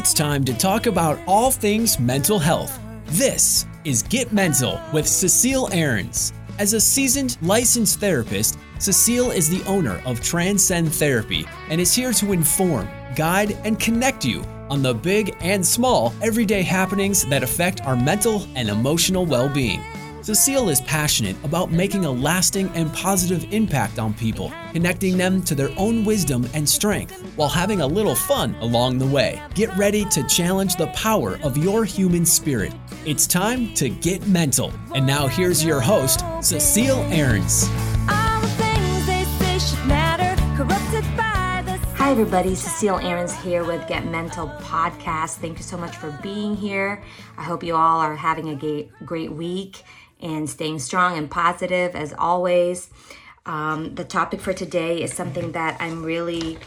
It's time to talk about all things mental health. This is Get Mental with Cecile Ahrens. As a seasoned licensed therapist, Cecile is the owner of Transcend Therapy and is here to inform, guide, and connect you on the big and small everyday happenings that affect our mental and emotional well being. Cecile is passionate about making a lasting and positive impact on people, connecting them to their own wisdom and strength while having a little fun along the way. Get ready to challenge the power of your human spirit. It's time to get mental. And now here's your host, Cecile Ahrens. Hi, everybody. Cecile Ahrens here with Get Mental Podcast. Thank you so much for being here. I hope you all are having a great, great week and staying strong and positive as always. Um, the topic for today is something that I'm really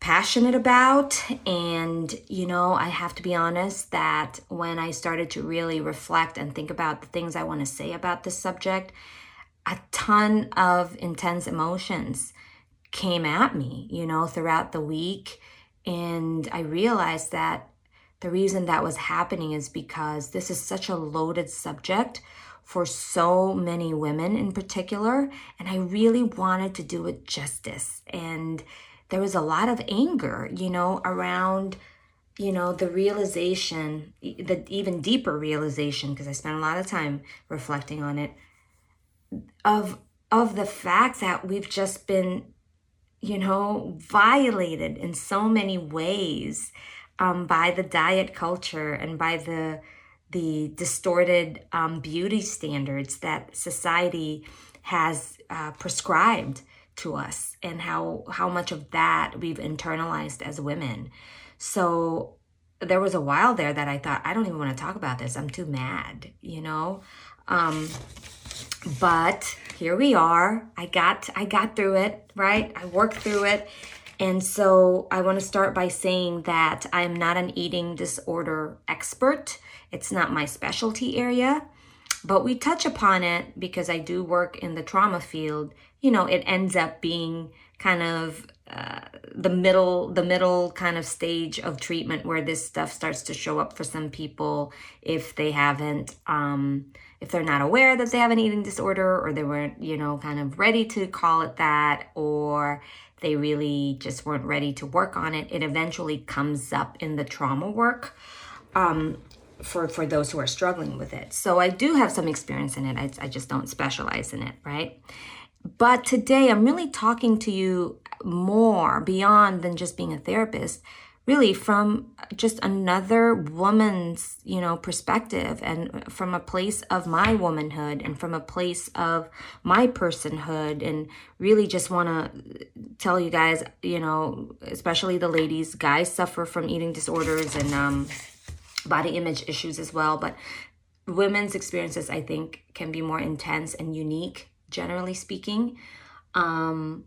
passionate about. And, you know, I have to be honest that when I started to really reflect and think about the things I want to say about this subject, a ton of intense emotions came at me, you know, throughout the week. And I realized that the reason that was happening is because this is such a loaded subject for so many women in particular. And I really wanted to do it justice. And there was a lot of anger, you know, around, you know, the realization, the even deeper realization, because I spent a lot of time reflecting on it, of of the fact that we've just been, you know, violated in so many ways um, by the diet culture and by the the distorted um, beauty standards that society has uh, prescribed to us and how how much of that we've internalized as women. So there was a while there that i thought i don't even want to talk about this. I'm too mad you know? Um but here we are. I got i got through it right? I worked through it. And so I want to start by saying that I'm not an eating disorder expert. It's not my specialty area, but we touch upon it because I do work in the trauma field. You know, it ends up being kind of uh, the middle the middle kind of stage of treatment where this stuff starts to show up for some people if they haven't um, if they're not aware that they have an eating disorder or they weren't you know kind of ready to call it that or they really just weren't ready to work on it it eventually comes up in the trauma work um, for for those who are struggling with it. So i do have some experience in it. I, I just don't specialize in it right? But today i'm really talking to you more beyond than just being a therapist really from just another woman's you know perspective and from a place of my womanhood and from a place of my personhood. And really just want to tell you guys you know especially the ladies guys suffer from eating disorders and um body image issues as well. But women's experiences, I think, can be more intense and unique, generally speaking. Um,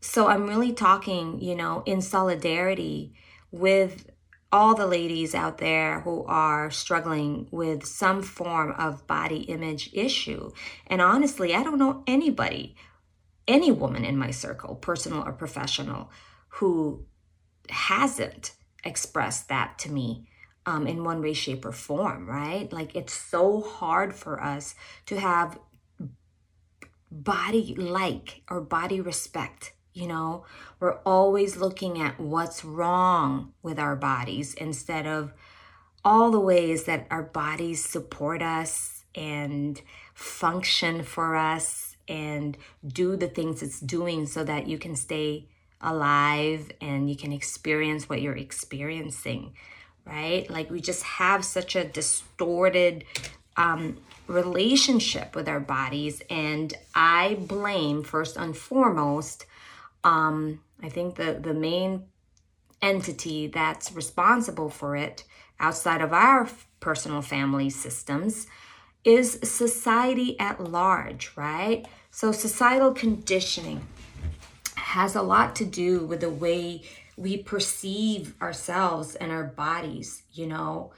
so I'm really talking, you know, in solidarity with all the ladies out there who are struggling with some form of body image issue. And honestly, I don't know anybody, any woman in my circle, personal or professional, who hasn't expressed that to me um, in one way, shape, or form, right? Like it's so hard for us to have body like or body respect. You know, we're always looking at what's wrong with our bodies instead of all the ways that our bodies support us and function for us and do the things it's doing so that you can stay alive and you can experience what you're experiencing right? Like we just have such a distorted um, relationship with our bodies. And I blame, first and foremost, um, I think the, the main entity that's responsible for it outside of our personal family systems is society at large, right? So societal conditioning has a lot to do with the way we perceive ourselves and our bodies, you know,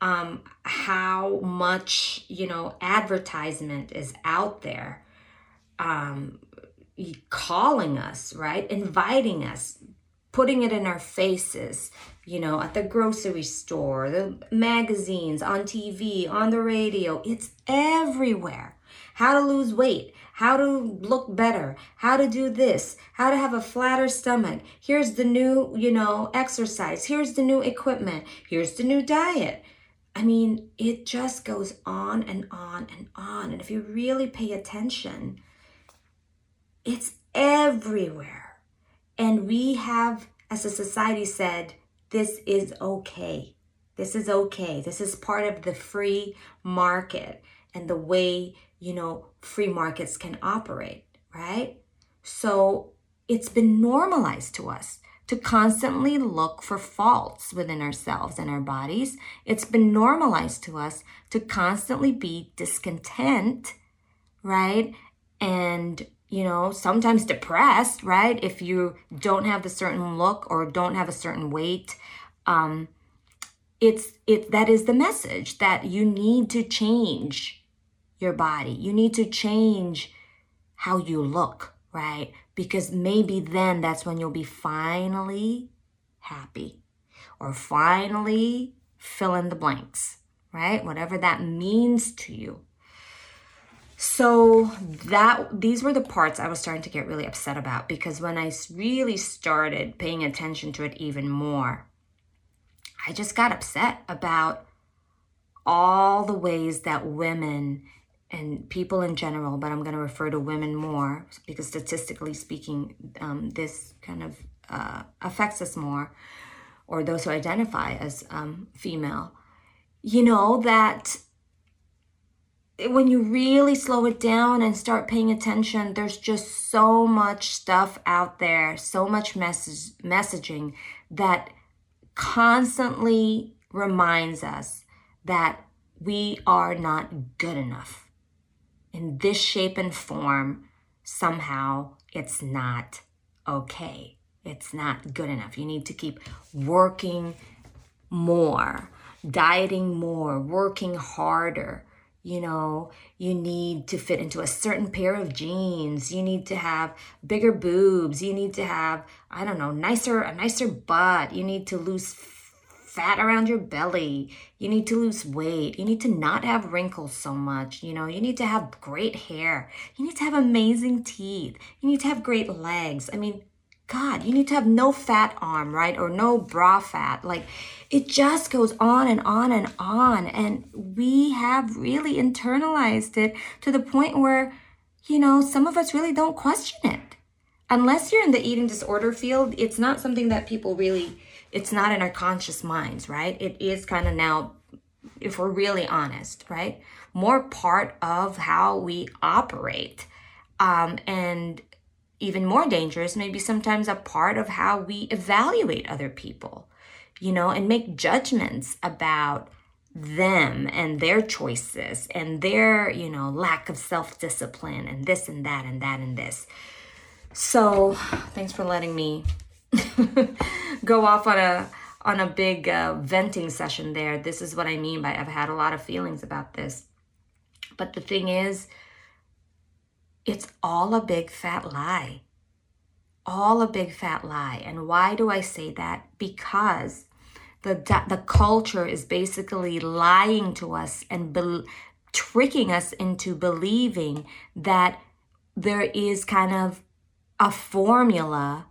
um, how much, you know, advertisement is out there um, calling us, right? Inviting us, putting it in our faces, you know, at the grocery store, the magazines, on TV, on the radio. It's everywhere. How to lose weight, how to look better, how to do this, how to have a flatter stomach. Here's the new, you know, exercise. Here's the new equipment. Here's the new diet. I mean, it just goes on and on and on. And if you really pay attention, it's everywhere. And we have, as a society, said, this is okay. This is okay. This is part of the free market and the way, you know, free markets can operate, right? So it's been normalized to us to constantly look for faults within ourselves and our bodies. It's been normalized to us to constantly be discontent, right? And you know, sometimes depressed, right? If you don't have a certain look or don't have a certain weight, um, it's it that is the message that you need to change your body. You need to change how you look, right? Because maybe then that's when you'll be finally happy or finally fill in the blanks, right? Whatever that means to you. So that these were the parts I was starting to get really upset about because when I really started paying attention to it even more, I just got upset about all the ways that women and people in general, but I'm going to refer to women more because statistically speaking, um, this kind of uh, affects us more, or those who identify as um, female. You know, that when you really slow it down and start paying attention, there's just so much stuff out there, so much message, messaging that constantly reminds us that we are not good enough. In this shape and form, somehow it's not okay. It's not good enough. You need to keep working more, dieting more, working harder you know you need to fit into a certain pair of jeans you need to have bigger boobs you need to have i don't know nicer a nicer butt you need to lose fat around your belly you need to lose weight you need to not have wrinkles so much you know you need to have great hair you need to have amazing teeth you need to have great legs i mean God, you need to have no fat arm, right? Or no bra fat. Like it just goes on and on and on. And we have really internalized it to the point where, you know, some of us really don't question it. Unless you're in the eating disorder field, it's not something that people really, it's not in our conscious minds, right? It is kind of now, if we're really honest, right? More part of how we operate. Um, and even more dangerous, maybe sometimes a part of how we evaluate other people, you know, and make judgments about them and their choices and their, you know, lack of self discipline and this and that and that and this. So, thanks for letting me go off on a on a big uh, venting session there. This is what I mean by I've had a lot of feelings about this. But the thing is, it's all a big fat lie. All a big fat lie. And why do I say that? Because the, the culture is basically lying to us and be, tricking us into believing that there is kind of a formula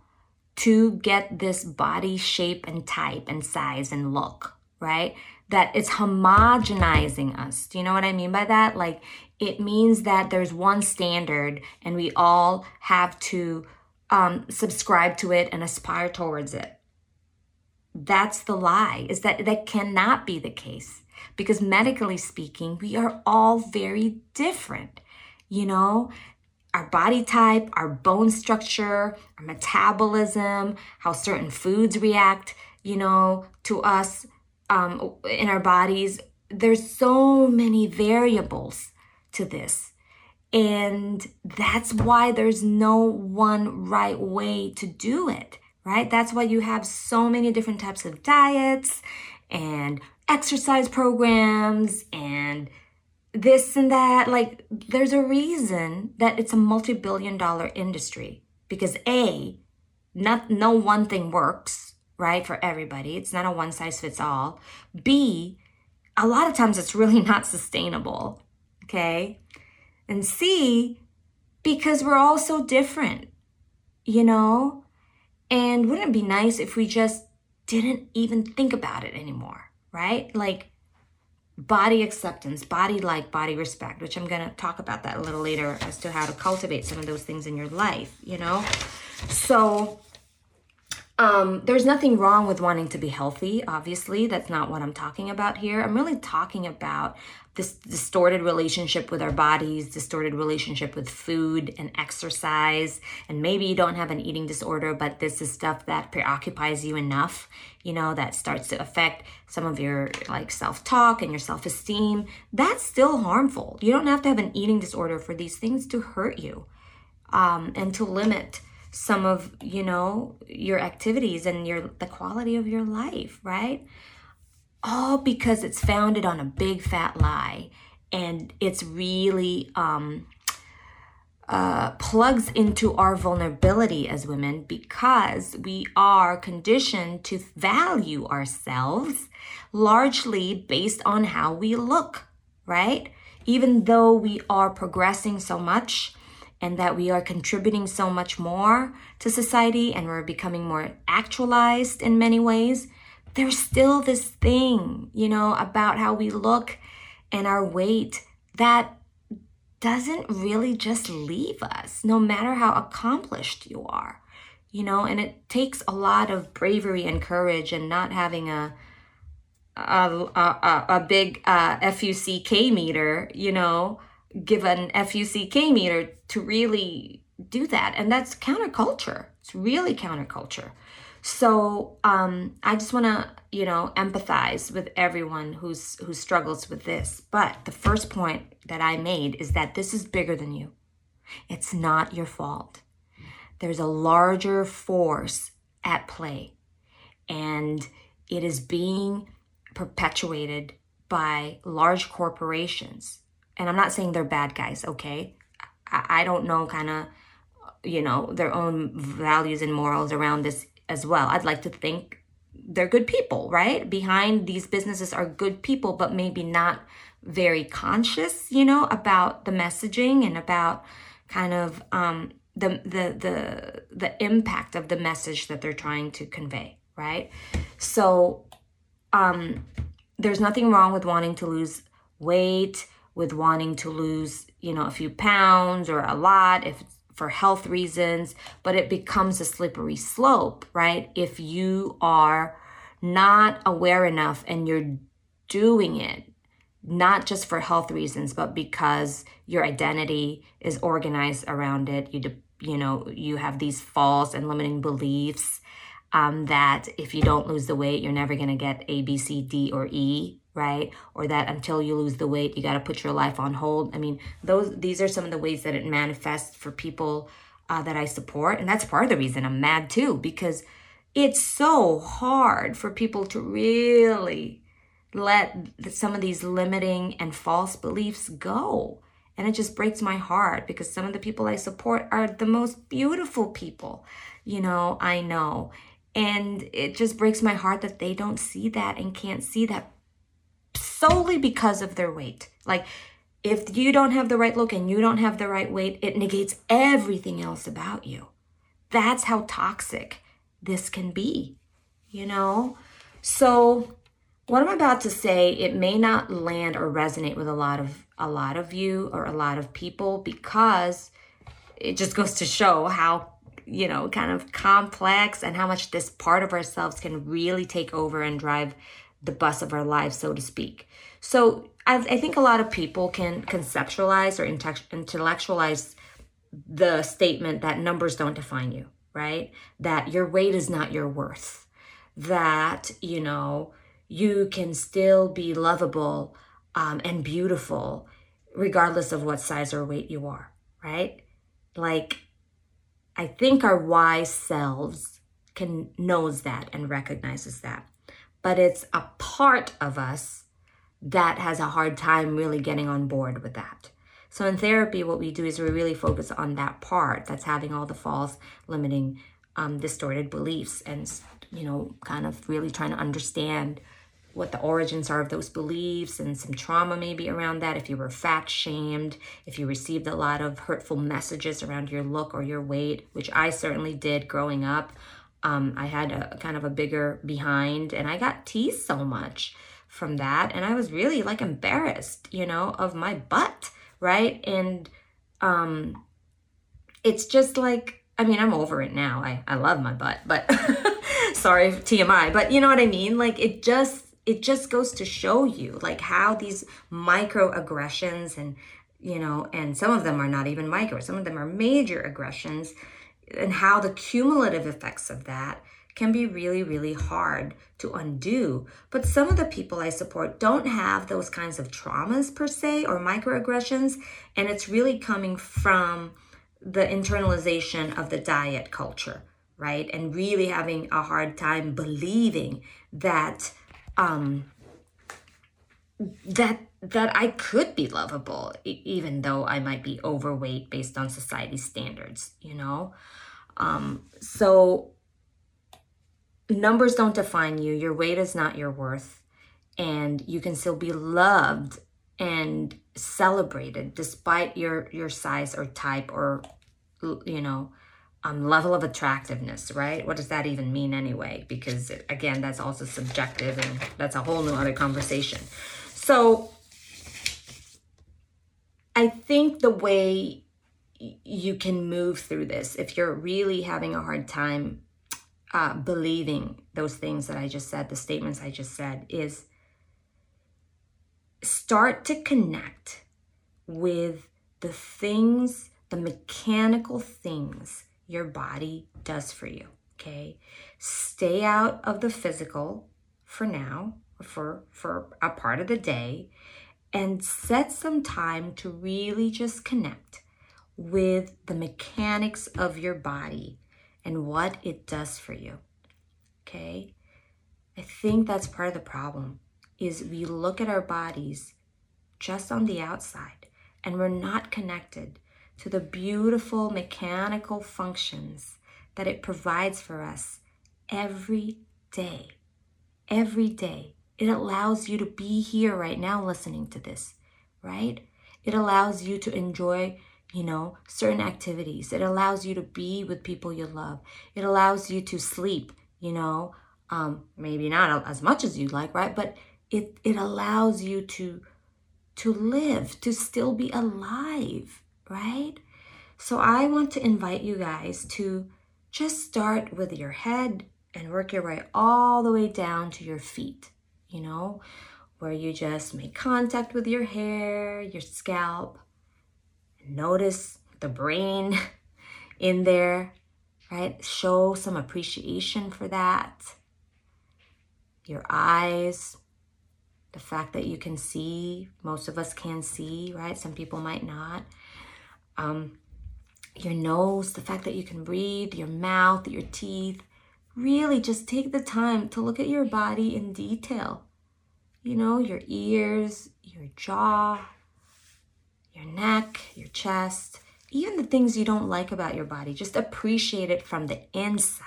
to get this body shape and type and size and look, right? That it's homogenizing us. Do you know what I mean by that? Like it means that there's one standard and we all have to um, subscribe to it and aspire towards it. That's the lie, is that that cannot be the case. Because medically speaking, we are all very different. You know, our body type, our bone structure, our metabolism, how certain foods react, you know, to us um, in our bodies. There's so many variables to this. And that's why there's no one right way to do it, right? That's why you have so many different types of diets and exercise programs and this and that. Like, there's a reason that it's a multi billion dollar industry because A, not no one thing works, right, for everybody. It's not a one size fits all. B, a lot of times it's really not sustainable. Okay? And C, because we're all so different, you know? And wouldn't it be nice if we just didn't even think about it anymore, right? Like body acceptance, body like, body respect, which I'm going to talk about that a little later as to how to cultivate some of those things in your life, you know? So, um, there's nothing wrong with wanting to be healthy, obviously. That's not what I'm talking about here. I'm really talking about this distorted relationship with our bodies, distorted relationship with food and exercise. And maybe you don't have an eating disorder, but this is stuff that preoccupies you enough, you know, that starts to affect some of your like self talk and your self esteem. That's still harmful. You don't have to have an eating disorder for these things to hurt you um, and to limit some of you know your activities and your the quality of your life right all because it's founded on a big fat lie and it's really um uh, plugs into our vulnerability as women because we are conditioned to value ourselves largely based on how we look, right? Even though we are progressing so much, and that we are contributing so much more to society and we're becoming more actualized in many ways, there's still this thing, you know, about how we look and our weight that doesn't really just leave us, no matter how accomplished you are, you know, and it takes a lot of bravery and courage and not having a a, a, a big uh, FUCK meter, you know, give an FUCK meter to really do that. And that's counterculture. It's really counterculture. So um, I just want to, you know, empathize with everyone who's who struggles with this. But the first point that I made is that this is bigger than you. It's not your fault. There's a larger force at play, and it is being perpetuated by large corporations and I'm not saying they're bad guys, okay? I, I don't know kind of, you know, their own values and morals around this as well. I'd like to think they're good people, right? Behind these businesses are good people, but maybe not very conscious, you know, about the messaging and about kind of um, the the the the impact of the message that they're trying to convey, right? So um, there's nothing wrong with wanting to lose weight with wanting to lose, you know, a few pounds or a lot if for health reasons, but it becomes a slippery slope, right? If you are not aware enough and you're doing it not just for health reasons, but because your identity is organized around it. You, you know, you have these false and limiting beliefs um, that if you don't lose the weight, you're never going to get A, B, C, D, or E, right? Or that until you lose the weight, you got to put your life on hold. I mean, those these are some of the ways that it manifests for people uh, that I support, and that's part of the reason I'm mad too because it's so hard for people to really let some of these limiting and false beliefs go. And it just breaks my heart because some of the people I support are the most beautiful people, you know, I know. And it just breaks my heart that they don't see that and can't see that solely because of their weight. Like, if you don't have the right look and you don't have the right weight, it negates everything else about you. That's how toxic this can be, you know? So, what I'm about to say, it may not land or resonate with a lot of a lot of you or a lot of people because it just goes to show how you know kind of complex and how much this part of ourselves can really take over and drive the bus of our lives, so to speak. So I, I think a lot of people can conceptualize or intellectualize the statement that numbers don't define you, right? That your weight is not your worth. That, you know, you can still be lovable um, and beautiful regardless of what size or weight you are, right? Like, I think our wise selves can knows that and recognizes that but it's a part of us that has a hard time really getting on board with that. So in therapy, what we do is we really focus on that part that's having all the false limiting um, distorted beliefs and, you know, kind of really trying to understand what the origins are of those beliefs and some trauma maybe around that. If you were fat shamed, if you received a lot of hurtful messages around your look or your weight, which I certainly did growing up. Um, I had a kind of a bigger behind and I got teased so much from that. And I was really like embarrassed, you know, of my butt, right? And um, it's just like, I mean, I'm over it now. I, I love my butt, but sorry, TMI, but you know what I mean? Like it just, it just goes to show you like how these microaggressions and you know and some of them are not even micro some of them are major aggressions and how the cumulative effects of that can be really really hard to undo but some of the people i support don't have those kinds of traumas per se or microaggressions and it's really coming from the internalization of the diet culture right and really having a hard time believing that um, that that I could be lovable even though I might be overweight based on society standards, you know? Um, so numbers don't define you. Your weight is not your worth and you can still be loved and celebrated despite your your size or type or you know um, level of attractiveness, right? What does that even mean anyway? Because again, that's also subjective and that's a whole new other conversation. So I think the way you can move through this, if you're really having a hard time uh, believing those things that I just said, the statements I just said, is start to connect with the things, the mechanical things your body does for you. Okay. Stay out of the physical for now, for, for a part of the day, and set some time to really just connect with the mechanics of your body and what it does for you. Okay. I think that's part of the problem is we look at our bodies just on the outside and we're not connected to the beautiful mechanical functions that it provides for us every day. Every day. It allows you to be here right now listening to this, right? It allows you to enjoy, you know, certain activities. It allows you to be with people you love. It allows you to sleep, you know, um, maybe not as much as you'd like, right? But it, it allows you to to live, to still be alive, right? So I want to invite you guys to just start with your head and work your way all the way down to your feet, you know, where you just make contact with your hair, your scalp. Notice the brain in there, right? Show some appreciation for that. Your eyes, the fact that you can see, most of us can see, right? Some people might not. Um, your nose, the fact that you can breathe, your mouth, your teeth. Really just take the time to look at your body in detail. You know, your ears, your jaw, your neck, your chest, even the things you don't like about your body. Just appreciate it from the inside.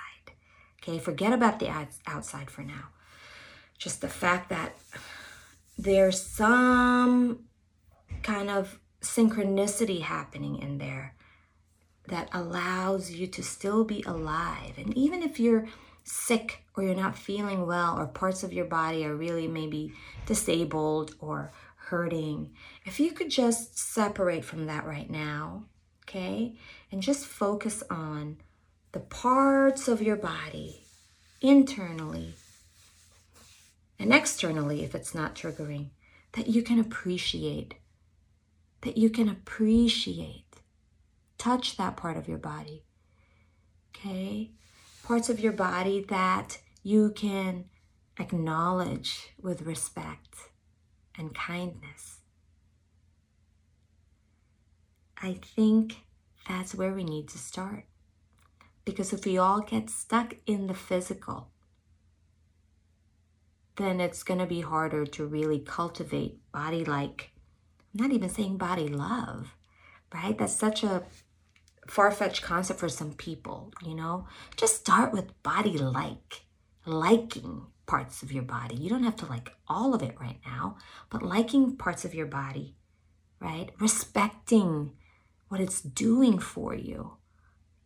Okay, forget about the outside for now. Just the fact that there's some kind of synchronicity happening in there that allows you to still be alive. And even if you're sick or you're not feeling well or parts of your body are really maybe disabled or hurting, if you could just separate from that right now, okay, and just focus on the parts of your body internally and externally if it's not triggering that you can appreciate that you can appreciate. Touch that part of your body. Okay? Parts of your body that you can acknowledge with respect and kindness. I think that's where we need to start. Because if we all get stuck in the physical, then it's going to be harder to really cultivate body like not even saying body love, right? That's such a far fetched concept for some people, you know? Just start with body like, liking parts of your body. You don't have to like all of it right now, but liking parts of your body, right? Respecting what it's doing for you,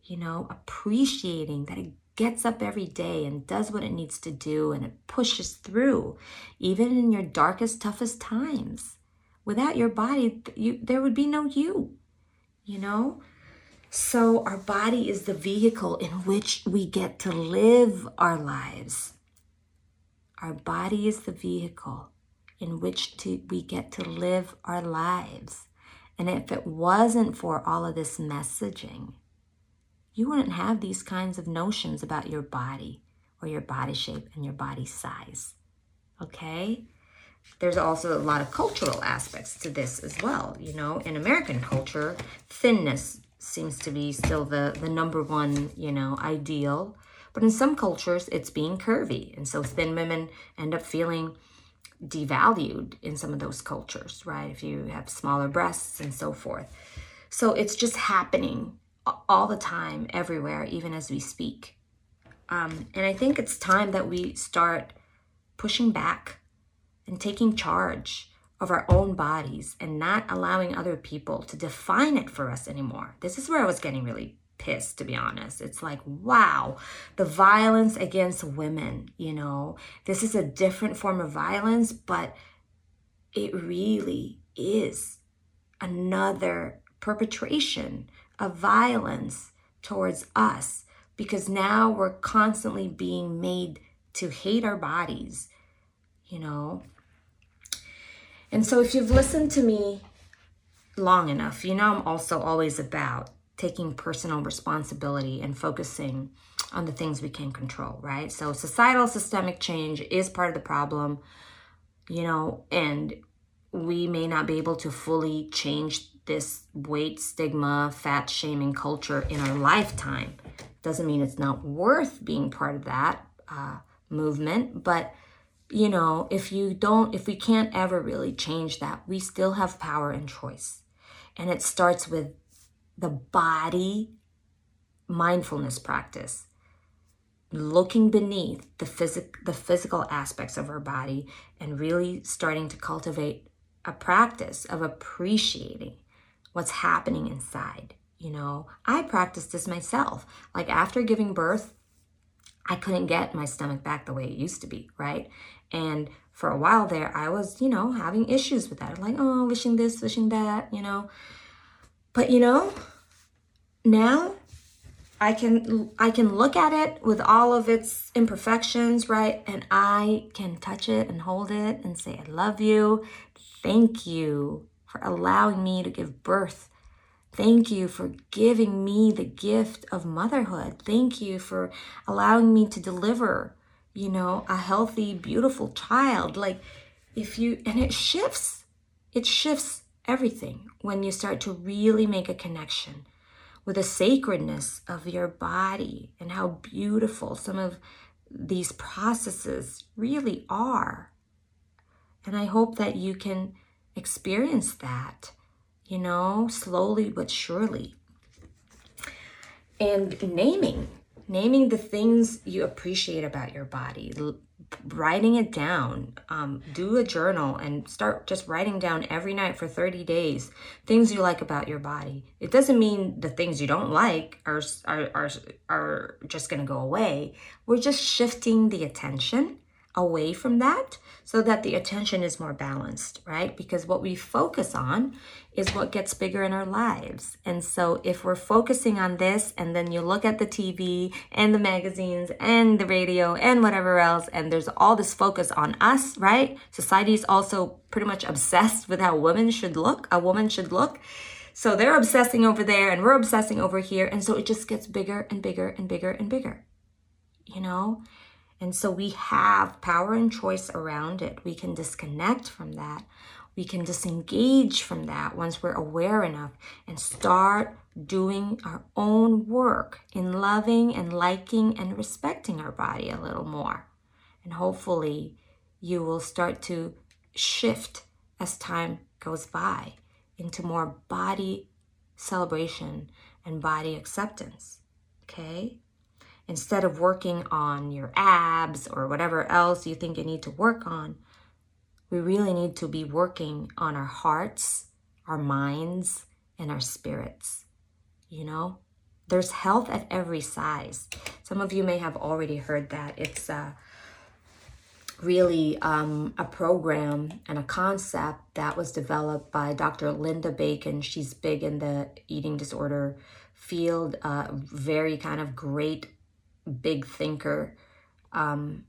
you know, appreciating that it gets up every day and does what it needs to do and it pushes through, even in your darkest, toughest times. Without your body, you, there would be no you, you know? So, our body is the vehicle in which we get to live our lives. Our body is the vehicle in which to, we get to live our lives. And if it wasn't for all of this messaging, you wouldn't have these kinds of notions about your body or your body shape and your body size. Okay? There's also a lot of cultural aspects to this as well. You know, in American culture, thinness seems to be still the, the number one, you know, ideal. But in some cultures, it's being curvy. And so thin women end up feeling devalued in some of those cultures, right? If you have smaller breasts and so forth. So it's just happening all the time, everywhere, even as we speak. Um, and I think it's time that we start pushing back and taking charge of our own bodies and not allowing other people to define it for us anymore. This is where I was getting really pissed, to be honest. It's like, wow, the violence against women, you know, this is a different form of violence, but it really is another perpetration of violence towards us because now we're constantly being made to hate our bodies, you know. And so if you've listened to me long enough, you know I'm also always about taking personal responsibility and focusing on the things we can control, right? So societal systemic change is part of the problem, you know, and we may not be able to fully change this weight stigma, fat shaming culture in our lifetime. Doesn't mean it's not worth being part of that uh, movement, but you know, if you don't, if we can't ever really change that, we still have power and choice. And it starts with the body mindfulness practice looking beneath the physic the physical aspects of our body and really starting to cultivate a practice of appreciating what's happening inside. You know, I practiced this myself. Like after giving birth, I couldn't get my stomach back the way it used to be, right? And for a while there, I was, you know, having issues with that. Like, oh, wishing this, wishing that, you know. But, you know, now I can I can look at it with all of its imperfections, right? And I can touch it and hold it and say I love you. Thank you for allowing me to give birth. Thank you for giving me the gift of motherhood. Thank you for allowing me to deliver, you know, a healthy, beautiful child. Like, if you, and it shifts, it shifts everything when you start to really make a connection with the sacredness of your body and how beautiful some of these processes really are. And I hope that you can experience that, you know, slowly but surely. And naming, naming the things you appreciate about your body, writing it down. Um, do a journal and start just writing down every night for 30 days things you like about your body. It doesn't mean the things you don't like are, are, are, are just going to go away. We're just shifting the attention away from that so that the attention is more balanced, right? Because what we focus on is what gets bigger in our lives. And so if we're focusing on this and then you look at the TV and the magazines and the radio and whatever else, and there's all this focus on us, right? Society is also pretty much obsessed with how women should look, a woman should look. So they're obsessing over there and we're obsessing over here. And so it just gets bigger and bigger and bigger and bigger, you know? And so we have power and choice around it. We can disconnect from that. We can disengage from that once we're aware enough and start doing our own work in loving and liking and respecting our body a little more. And hopefully, you will start to shift as time goes by into more body celebration and body acceptance. Okay? Instead of working on your abs or whatever else you think you need to work on, we really need to be working on our hearts, our minds, and our spirits. You know, there's health at every size. Some of you may have already heard that. It's uh, really um, a program and a concept that was developed by Dr. Linda Bacon. She's big in the eating disorder field, uh, very kind of great big thinker, um,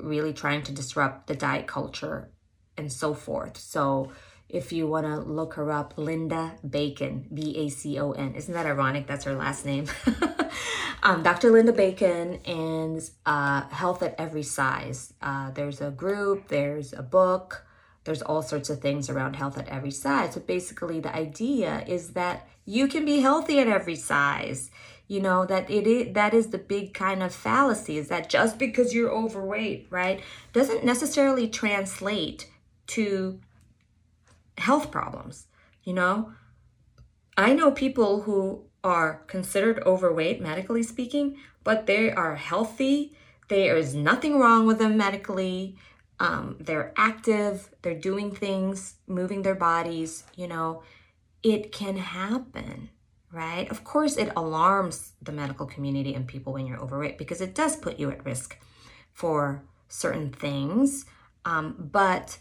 really trying to disrupt the diet culture and so forth. So if you want to look her up, Linda Bacon, B A C O N. Isn't that ironic? That's her last name. um, Dr. Linda Bacon and uh, Health at Every Size. Uh, there's a group, there's a book, there's all sorts of things around health at every size. But basically, the idea is that you can be healthy at every size you know that it is that is the big kind of fallacy is that just because you're overweight right doesn't necessarily translate to health problems you know? I know people who are considered overweight medically speaking but they are healthy. There is nothing wrong with them medically. Um, they're active. They're doing things moving their bodies you know? It can happen right? Of course, it alarms the medical community and people when you're overweight because it does put you at risk for certain things. Um, but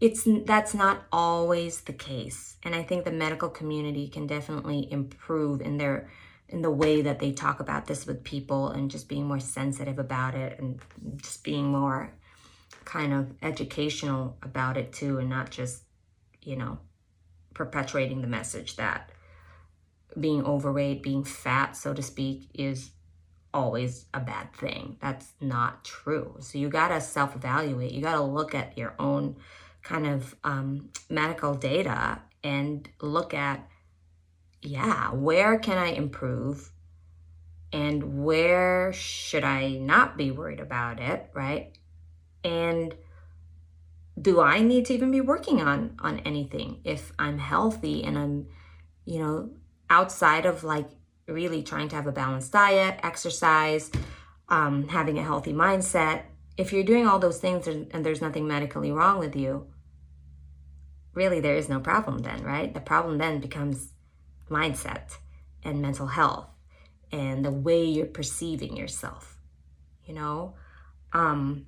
it's that's not always the case, and I think the medical community can definitely improve in their in the way that they talk about this with people and just being more sensitive about it and just being more kind of educational about it too and not just you know perpetuating the message that being overweight, being fat, so to speak, is always a bad thing. That's not true. So you got to self evaluate. You got to look at your own kind of um, medical data and look at, yeah, where can I improve? And where should I not be worried about it, right? And do I need to even be working on on anything if I'm healthy and I'm, you know, outside of like really trying to have a balanced diet, exercise, um, having a healthy mindset, if you're doing all those things and there's nothing medically wrong with you, really there is no problem then, right? The problem then becomes mindset and mental health and the way you're perceiving yourself, you know? Um,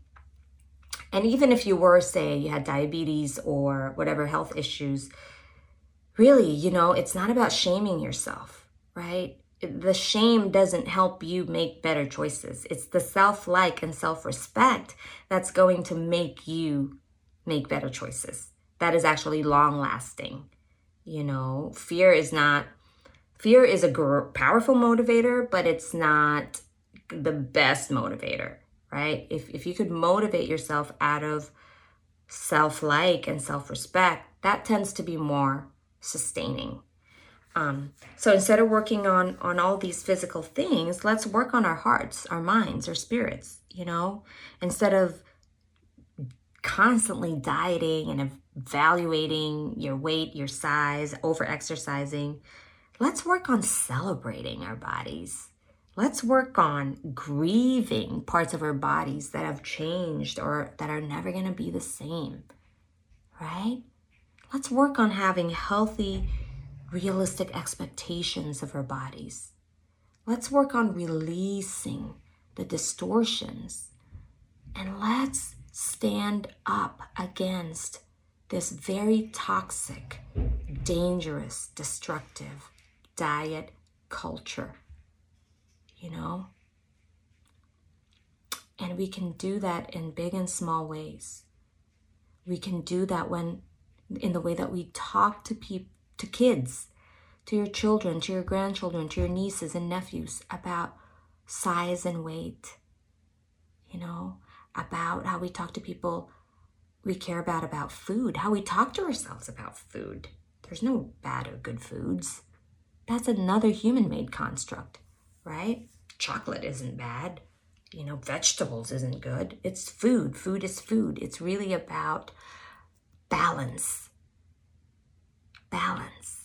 and even if you were, say, you had diabetes or whatever health issues, really, you know, it's not about shaming yourself, right? The shame doesn't help you make better choices. It's the self like and self respect that's going to make you make better choices. That is actually long lasting. You know, fear is not, fear is a gr- powerful motivator, but it's not the best motivator, right? If, if you could motivate yourself out of self like and self respect, that tends to be more sustaining. Um, so instead of working on on all these physical things, let's work on our hearts, our minds, our spirits. You know, instead of constantly dieting and evaluating your weight, your size, over exercising, let's work on celebrating our bodies. Let's work on grieving parts of our bodies that have changed or that are never going to be the same, right? Let's work on having healthy, realistic expectations of our bodies. Let's work on releasing the distortions. And let's stand up against this very toxic, dangerous, destructive diet culture. You know? And we can do that in big and small ways. We can do that when in the way that we talk to people, to kids, to your children, to your grandchildren, to your nieces and nephews about size and weight. You know, about how we talk to people we care about about food, how we talk to ourselves about food. There's no bad or good foods. That's another human made construct, right? Chocolate isn't bad. You know, vegetables isn't good. It's food. Food is food. It's really about balance. Balance.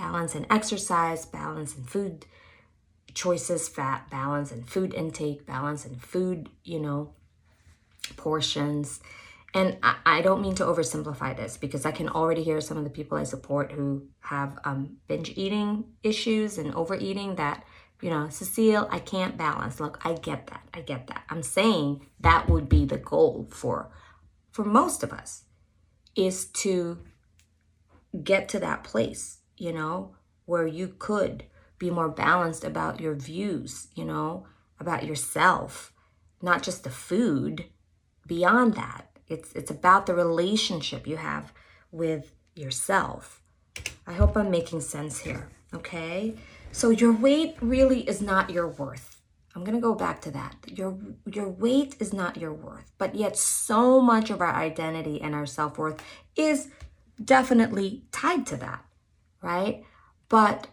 balance in exercise, balance in food choices, fat balance and food intake, balance in food, you know, portions. And I, I, don't mean to oversimplify this because I can already hear some of the people I support who have um, binge eating issues and overeating that, you know, Cecile, I can't balance. Look, I get that. I get that. I'm saying that would be the goal for for most of us is to get to that place, you know, where you could be more balanced about your views, you know, about yourself, not just the food, beyond that. It's it's about the relationship you have with yourself. I hope I'm making sense here, okay? So your weight really is not your worth. I'm going to go back to that. Your your weight is not your worth, but yet so much of our identity and our self-worth is definitely tied to that, right? But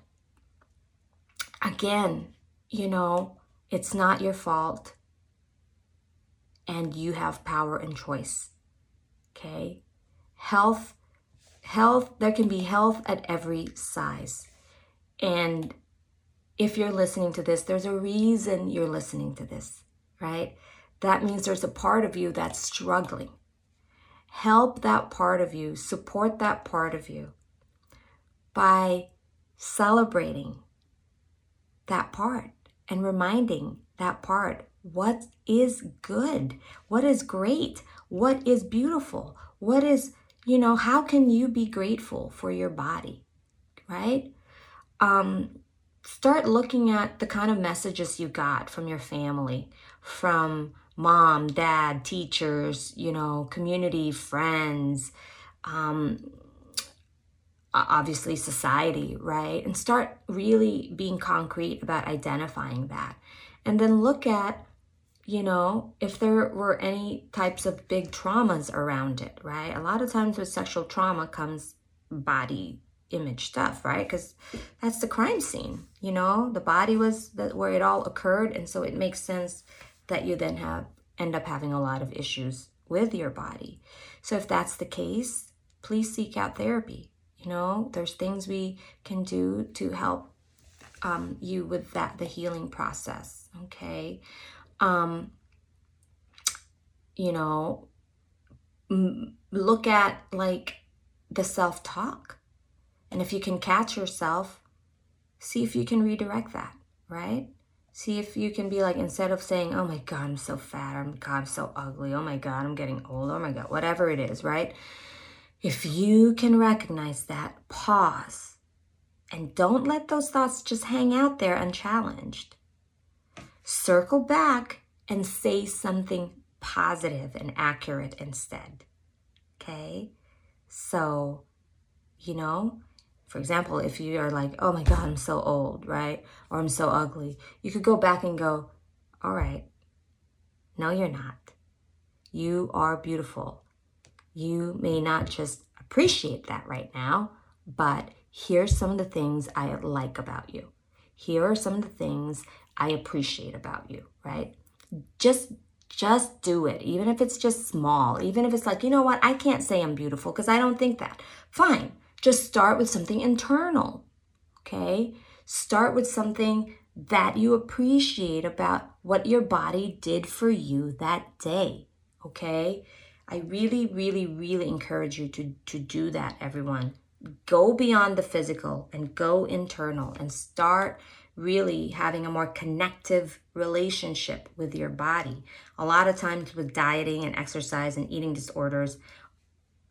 again, you know, it's not your fault and you have power and choice. Okay? Health health there can be health at every size. And if you're listening to this, there's a reason you're listening to this, right? That means there's a part of you that's struggling. Help that part of you, support that part of you by celebrating that part and reminding that part what is good, what is great, what is beautiful, what is, you know, how can you be grateful for your body, right? Um, start looking at the kind of messages you got from your family, from mom, dad, teachers, you know, community, friends, um, obviously society, right? And start really being concrete about identifying that. And then look at, you know, if there were any types of big traumas around it, right? A lot of times with sexual trauma comes body image stuff, right? Because that's the crime scene, you know, the body was the, where it all occurred. And so it makes sense that you then have end up having a lot of issues with your body. So if that's the case, please seek out therapy you know, there's things we can do to help um, you with that, the healing process. Okay. Um, you know, m- look at like the self talk. And if you can catch yourself, see if you can redirect that, right? See if you can be like, instead of saying, oh my God, I'm so fat, oh God, I'm so ugly, oh my God, I'm getting old, oh my God, whatever it is, right? If you can recognize that, pause and don't let those thoughts just hang out there unchallenged. Circle back and say something positive and accurate instead. Okay? So, you know, for example, if you are like, oh my God, I'm so old, right? Or I'm so ugly, you could go back and go, all right, no, you're not. You are beautiful. You may not just appreciate that right now, but here's some of the things I like about you. Here are some of the things I appreciate about you, right? Just just do it, even if it's just small, even if it's like, you know what, I can't say I'm beautiful because I don't think that. Fine. Just start with something internal. Okay? Start with something that you appreciate about what your body did for you that day. Okay? I really, really, really encourage you to, to do that, everyone. Go beyond the physical and go internal and start really having a more connective relationship with your body. A lot of times with dieting and exercise and eating disorders,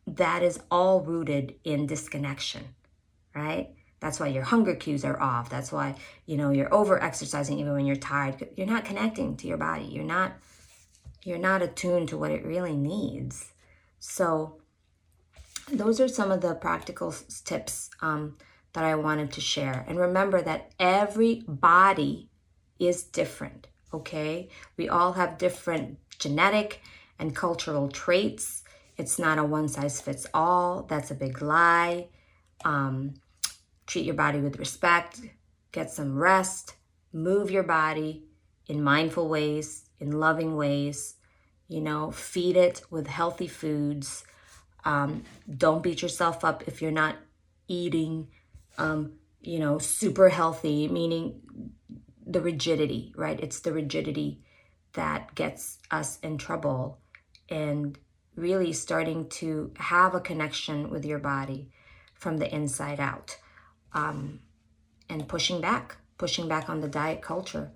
that is all rooted in disconnection, right? That's why your hunger cues are off. That's why, you know, you're over exercising even when you're tired. You're not connecting to your body. You're not you're not attuned to what it really needs. So, those are some of the practical tips um, that I wanted to share. And remember that every body is different, okay? We all have different genetic and cultural traits. It's not a one size fits all. That's a big lie. Um, treat your body with respect, get some rest, move your body in mindful ways, in loving ways, you know, feed it with healthy foods. Um, don't beat yourself up if you're not eating um, you know, super healthy, meaning the rigidity, right? It's the rigidity that gets us in trouble and really starting to have a connection with your body from the inside out um, and pushing back, pushing back on the diet culture.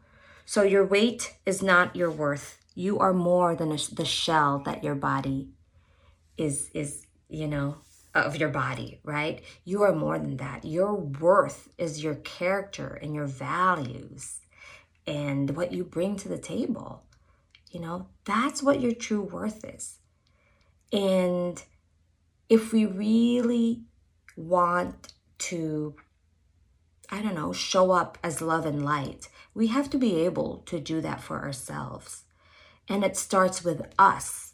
So your weight is not your worth. You are more than a, the shell that your body is is you know of your body, right? You are more than that. Your worth is your character and your values and what you bring to the table. You know, that's what your true worth is. And if we really want to, I don't know, show up as love and light, we have to be able to do that for ourselves. And it starts with us.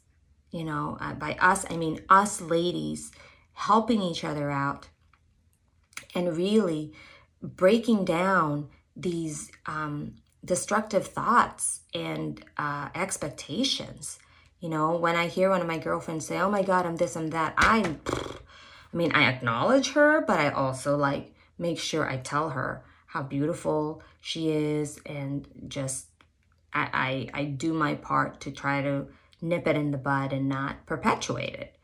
You know, uh, by us, I mean us ladies helping each other out and really breaking down these um, destructive thoughts and uh, expectations. You know, when I hear one of my girlfriends say, "Oh my God, I'm this, I'm that," I, I mean, I acknowledge her, but I also like make sure I tell her how beautiful she is, and just I, I, I do my part to try to nip it in the bud and not perpetuate it,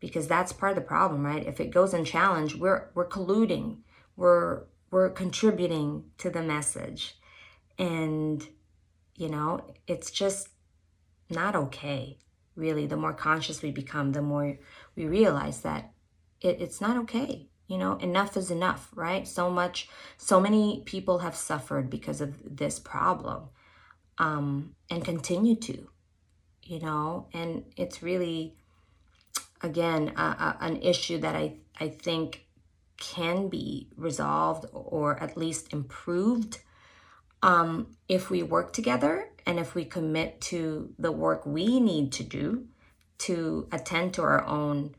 because that's part of the problem, right? If it goes unchallenged, we're we're colluding, we're we're contributing to the message and, you know, it's just not okay, really. The more conscious we become, the more we realize that it, it's not okay. You know, enough is enough, right? So much, so many people have suffered because of this problem um, and continue to, you know, and it's really, again, an issue that I, I think can be resolved or at least improved um, if we work together and if we commit to the work we need to do to attend to our own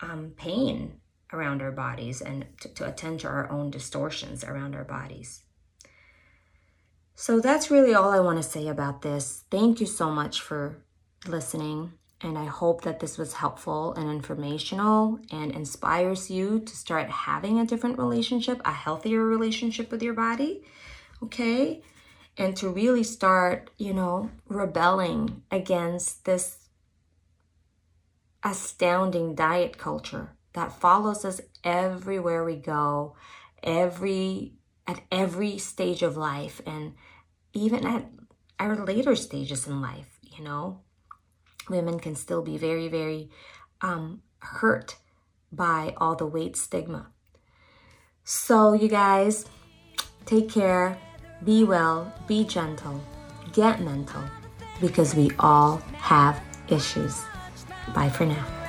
um, pain around our bodies and to, to attend to our own distortions around our bodies. So that's really all I want to say about this. Thank you so much for listening. And I hope that this was helpful and informational and inspires you to start having a different relationship, a healthier relationship with your body okay? And to really start, you know, rebelling against this astounding diet culture that follows us everywhere we go, every at every stage of life and even at our later stages in life, you know. Women can still be very, very um, hurt by all the weight stigma. So, you guys, take care. Be well, be gentle, get mental, because we all have issues. Bye for now.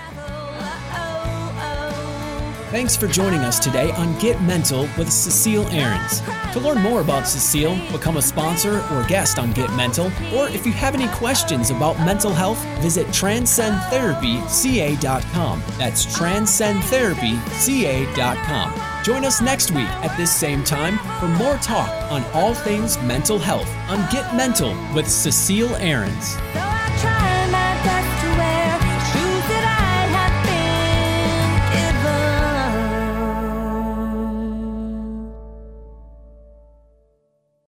Thanks for joining us today on Get Mental with Cecile Ahrens. To learn more about Cecile, become a sponsor or guest on Get Mental, or if you have any questions about mental health, visit transcendtherapyca.com. That's transcendtherapyca.com. Join us next week at this same time for more talk on all things mental health on Get Mental with Cecile Ahrens.